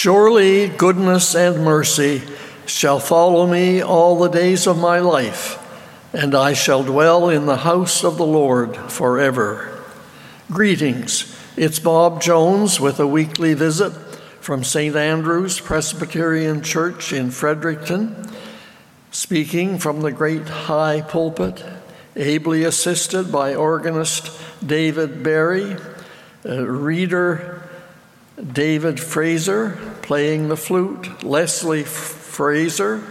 Surely goodness and mercy shall follow me all the days of my life, and I shall dwell in the house of the Lord forever. Greetings. It's Bob Jones with a weekly visit from St. Andrew's Presbyterian Church in Fredericton, speaking from the great high pulpit, ably assisted by organist David Berry, uh, reader David Fraser playing the flute, Leslie Fraser,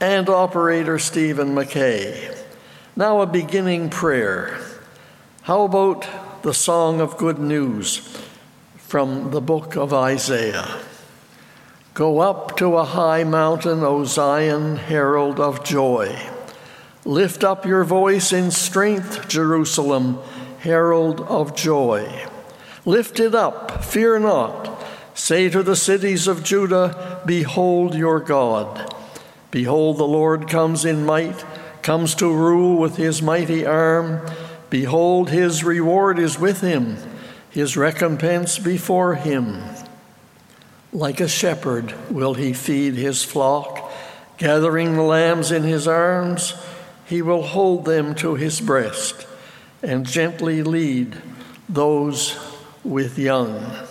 and operator Stephen McKay. Now, a beginning prayer. How about the Song of Good News from the book of Isaiah? Go up to a high mountain, O Zion, herald of joy. Lift up your voice in strength, Jerusalem, herald of joy. Lift it up, fear not. Say to the cities of Judah, Behold your God. Behold, the Lord comes in might, comes to rule with his mighty arm. Behold, his reward is with him, his recompense before him. Like a shepherd will he feed his flock, gathering the lambs in his arms. He will hold them to his breast and gently lead those with young.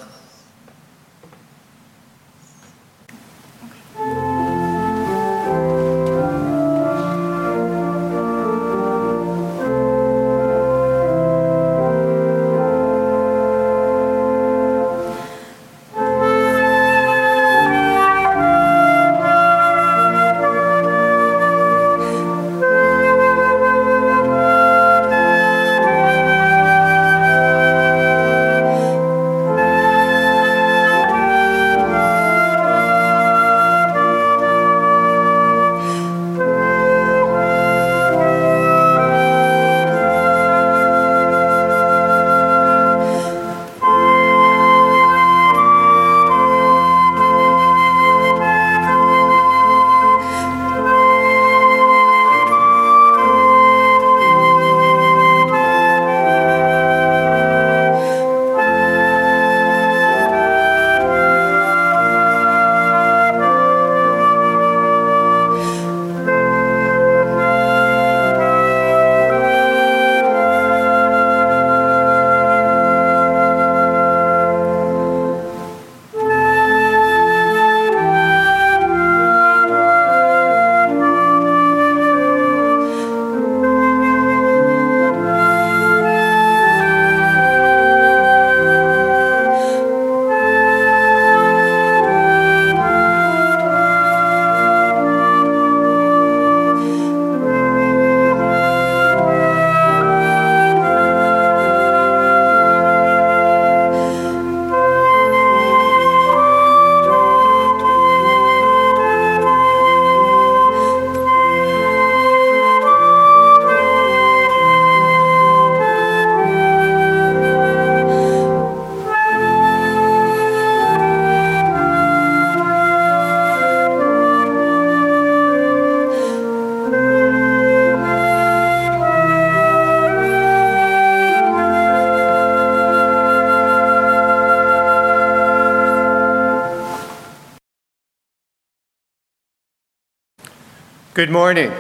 Good morning.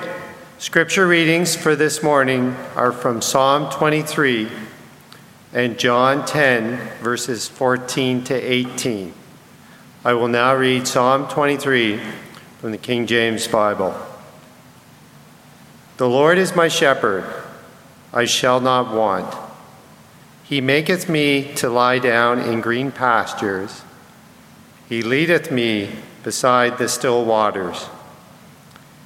Scripture readings for this morning are from Psalm 23 and John 10, verses 14 to 18. I will now read Psalm 23 from the King James Bible. The Lord is my shepherd, I shall not want. He maketh me to lie down in green pastures, He leadeth me beside the still waters.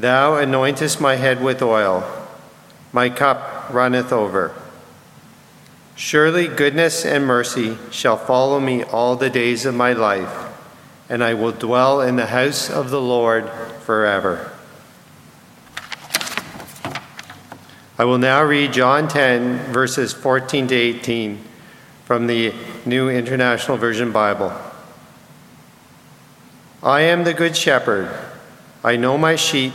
Thou anointest my head with oil, my cup runneth over. Surely goodness and mercy shall follow me all the days of my life, and I will dwell in the house of the Lord forever. I will now read John 10, verses 14 to 18 from the New International Version Bible. I am the Good Shepherd. I know my sheep,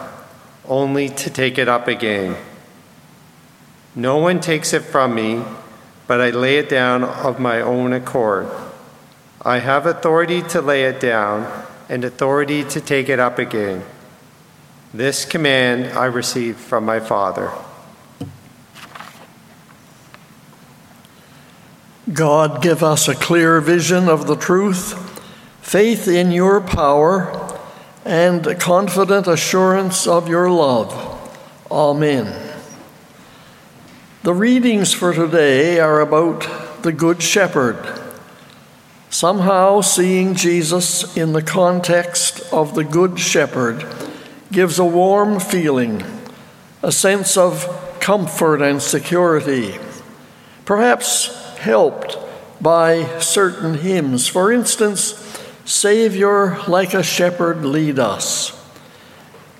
only to take it up again. No one takes it from me, but I lay it down of my own accord. I have authority to lay it down and authority to take it up again. This command I received from my Father. God, give us a clear vision of the truth, faith in your power, and confident assurance of your love. Amen. The readings for today are about the Good Shepherd. Somehow, seeing Jesus in the context of the Good Shepherd gives a warm feeling, a sense of comfort and security, perhaps helped by certain hymns. For instance, Savior, like a shepherd, lead us.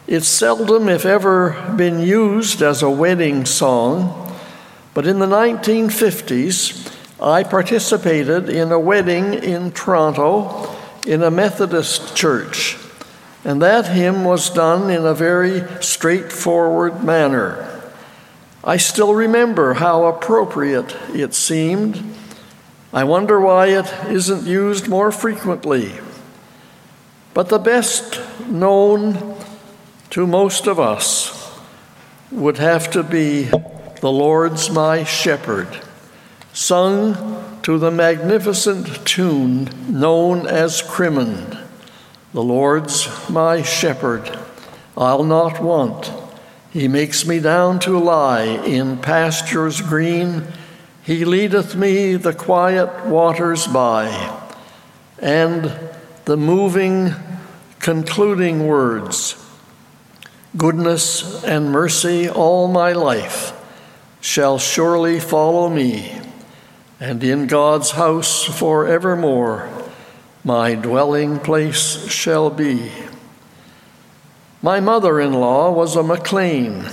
It's seldom, if ever, been used as a wedding song, but in the 1950s, I participated in a wedding in Toronto in a Methodist church, and that hymn was done in a very straightforward manner. I still remember how appropriate it seemed. I wonder why it isn't used more frequently. But the best known to most of us would have to be The Lord's My Shepherd sung to the magnificent tune known as Crimond. The Lord's my shepherd, I'll not want. He makes me down to lie in pastures green. He leadeth me the quiet waters by. And the moving concluding words Goodness and mercy all my life shall surely follow me and in God's house forevermore my dwelling place shall be. My mother in law was a McLean,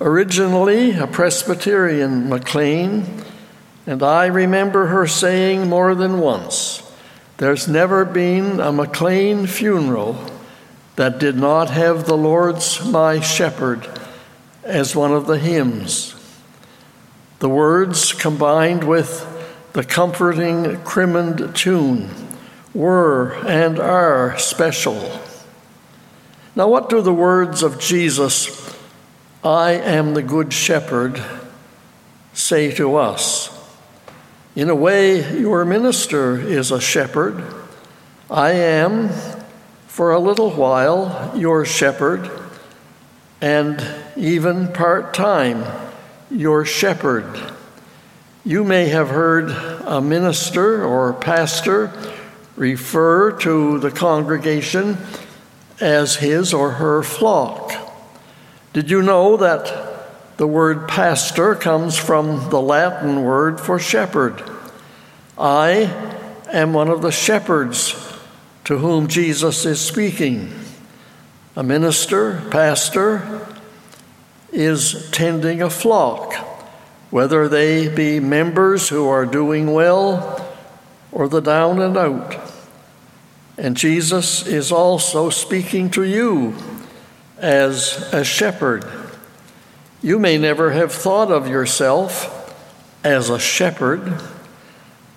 originally a Presbyterian McLean, and I remember her saying more than once, There's never been a McLean funeral that did not have the Lord's my shepherd as one of the hymns. The words combined with the comforting Crimond tune were and are special. Now, what do the words of Jesus, I am the Good Shepherd, say to us? In a way, your minister is a shepherd. I am, for a little while, your shepherd, and even part time your shepherd. You may have heard a minister or pastor refer to the congregation as his or her flock. Did you know that the word pastor comes from the Latin word for shepherd? I am one of the shepherds to whom Jesus is speaking. A minister, pastor, is tending a flock, whether they be members who are doing well or the down and out. And Jesus is also speaking to you as a shepherd. You may never have thought of yourself as a shepherd,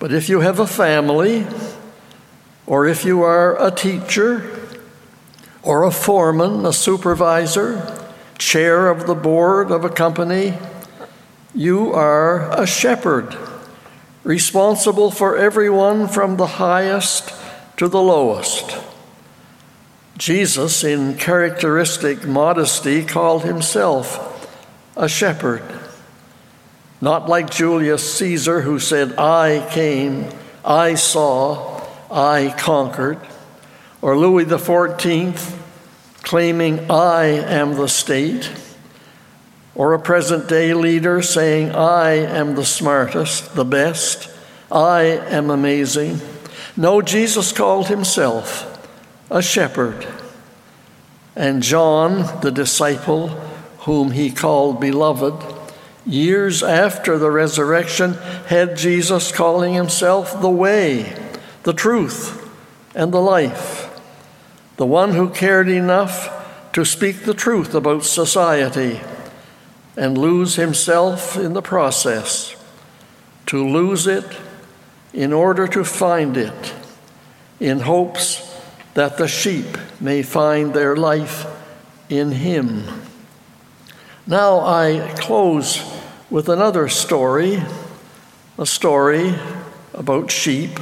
but if you have a family, or if you are a teacher, or a foreman, a supervisor, chair of the board of a company, you are a shepherd, responsible for everyone from the highest to the lowest. Jesus, in characteristic modesty, called himself a shepherd. Not like Julius Caesar, who said, I came, I saw, I conquered, or Louis XIV, claiming, I am the state, or a present day leader saying, I am the smartest, the best, I am amazing. No, Jesus called himself a shepherd. And John, the disciple whom he called beloved, years after the resurrection, had Jesus calling himself the way, the truth, and the life, the one who cared enough to speak the truth about society and lose himself in the process, to lose it in order to find it, in hopes that the sheep may find their life in him. Now I close with another story, a story about sheep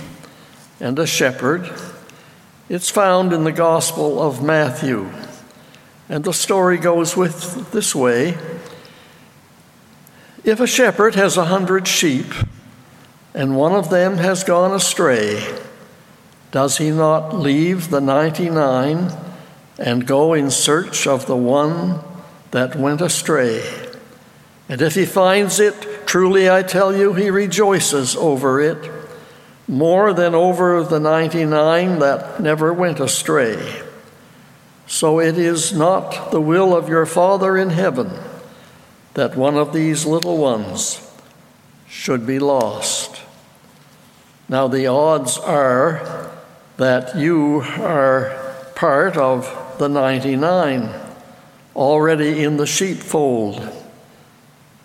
and a shepherd. It's found in the Gospel of Matthew. And the story goes with this way If a shepherd has a hundred sheep, and one of them has gone astray, does he not leave the 99 and go in search of the one that went astray? And if he finds it, truly I tell you, he rejoices over it more than over the 99 that never went astray. So it is not the will of your Father in heaven that one of these little ones should be lost. Now, the odds are that you are part of the 99 already in the sheepfold.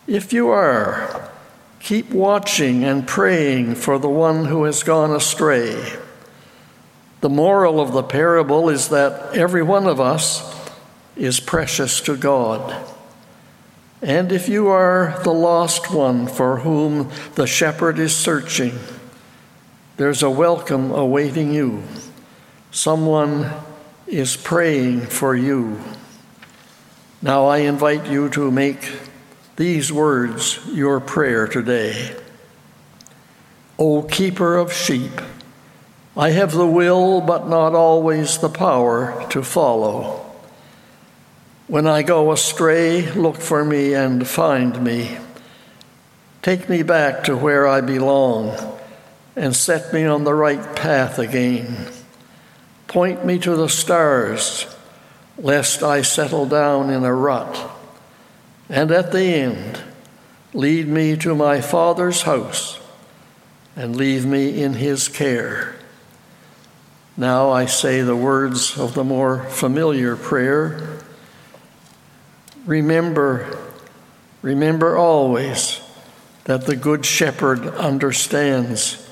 If you are, keep watching and praying for the one who has gone astray. The moral of the parable is that every one of us is precious to God. And if you are the lost one for whom the shepherd is searching, there's a welcome awaiting you. Someone is praying for you. Now I invite you to make these words your prayer today. O keeper of sheep, I have the will, but not always the power to follow. When I go astray, look for me and find me. Take me back to where I belong and set me on the right path again. Point me to the stars, lest I settle down in a rut. And at the end, lead me to my Father's house and leave me in his care. Now I say the words of the more familiar prayer. Remember, remember always that the Good Shepherd understands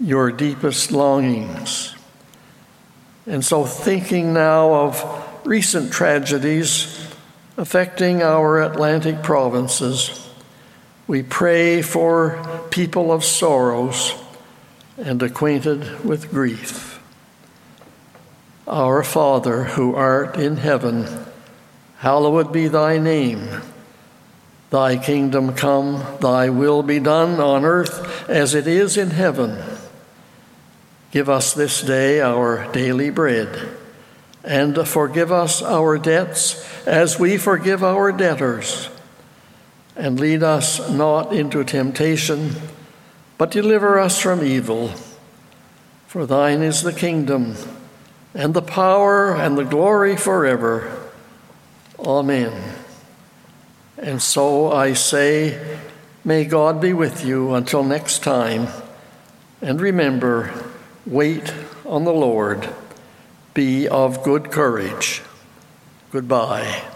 your deepest longings. And so, thinking now of recent tragedies affecting our Atlantic provinces, we pray for people of sorrows and acquainted with grief. Our Father, who art in heaven, hallowed be thy name. Thy kingdom come, thy will be done on earth as it is in heaven. Give us this day our daily bread, and forgive us our debts as we forgive our debtors. And lead us not into temptation, but deliver us from evil. For thine is the kingdom, and the power, and the glory forever. Amen. And so I say, may God be with you until next time. And remember, Wait on the Lord. Be of good courage. Goodbye.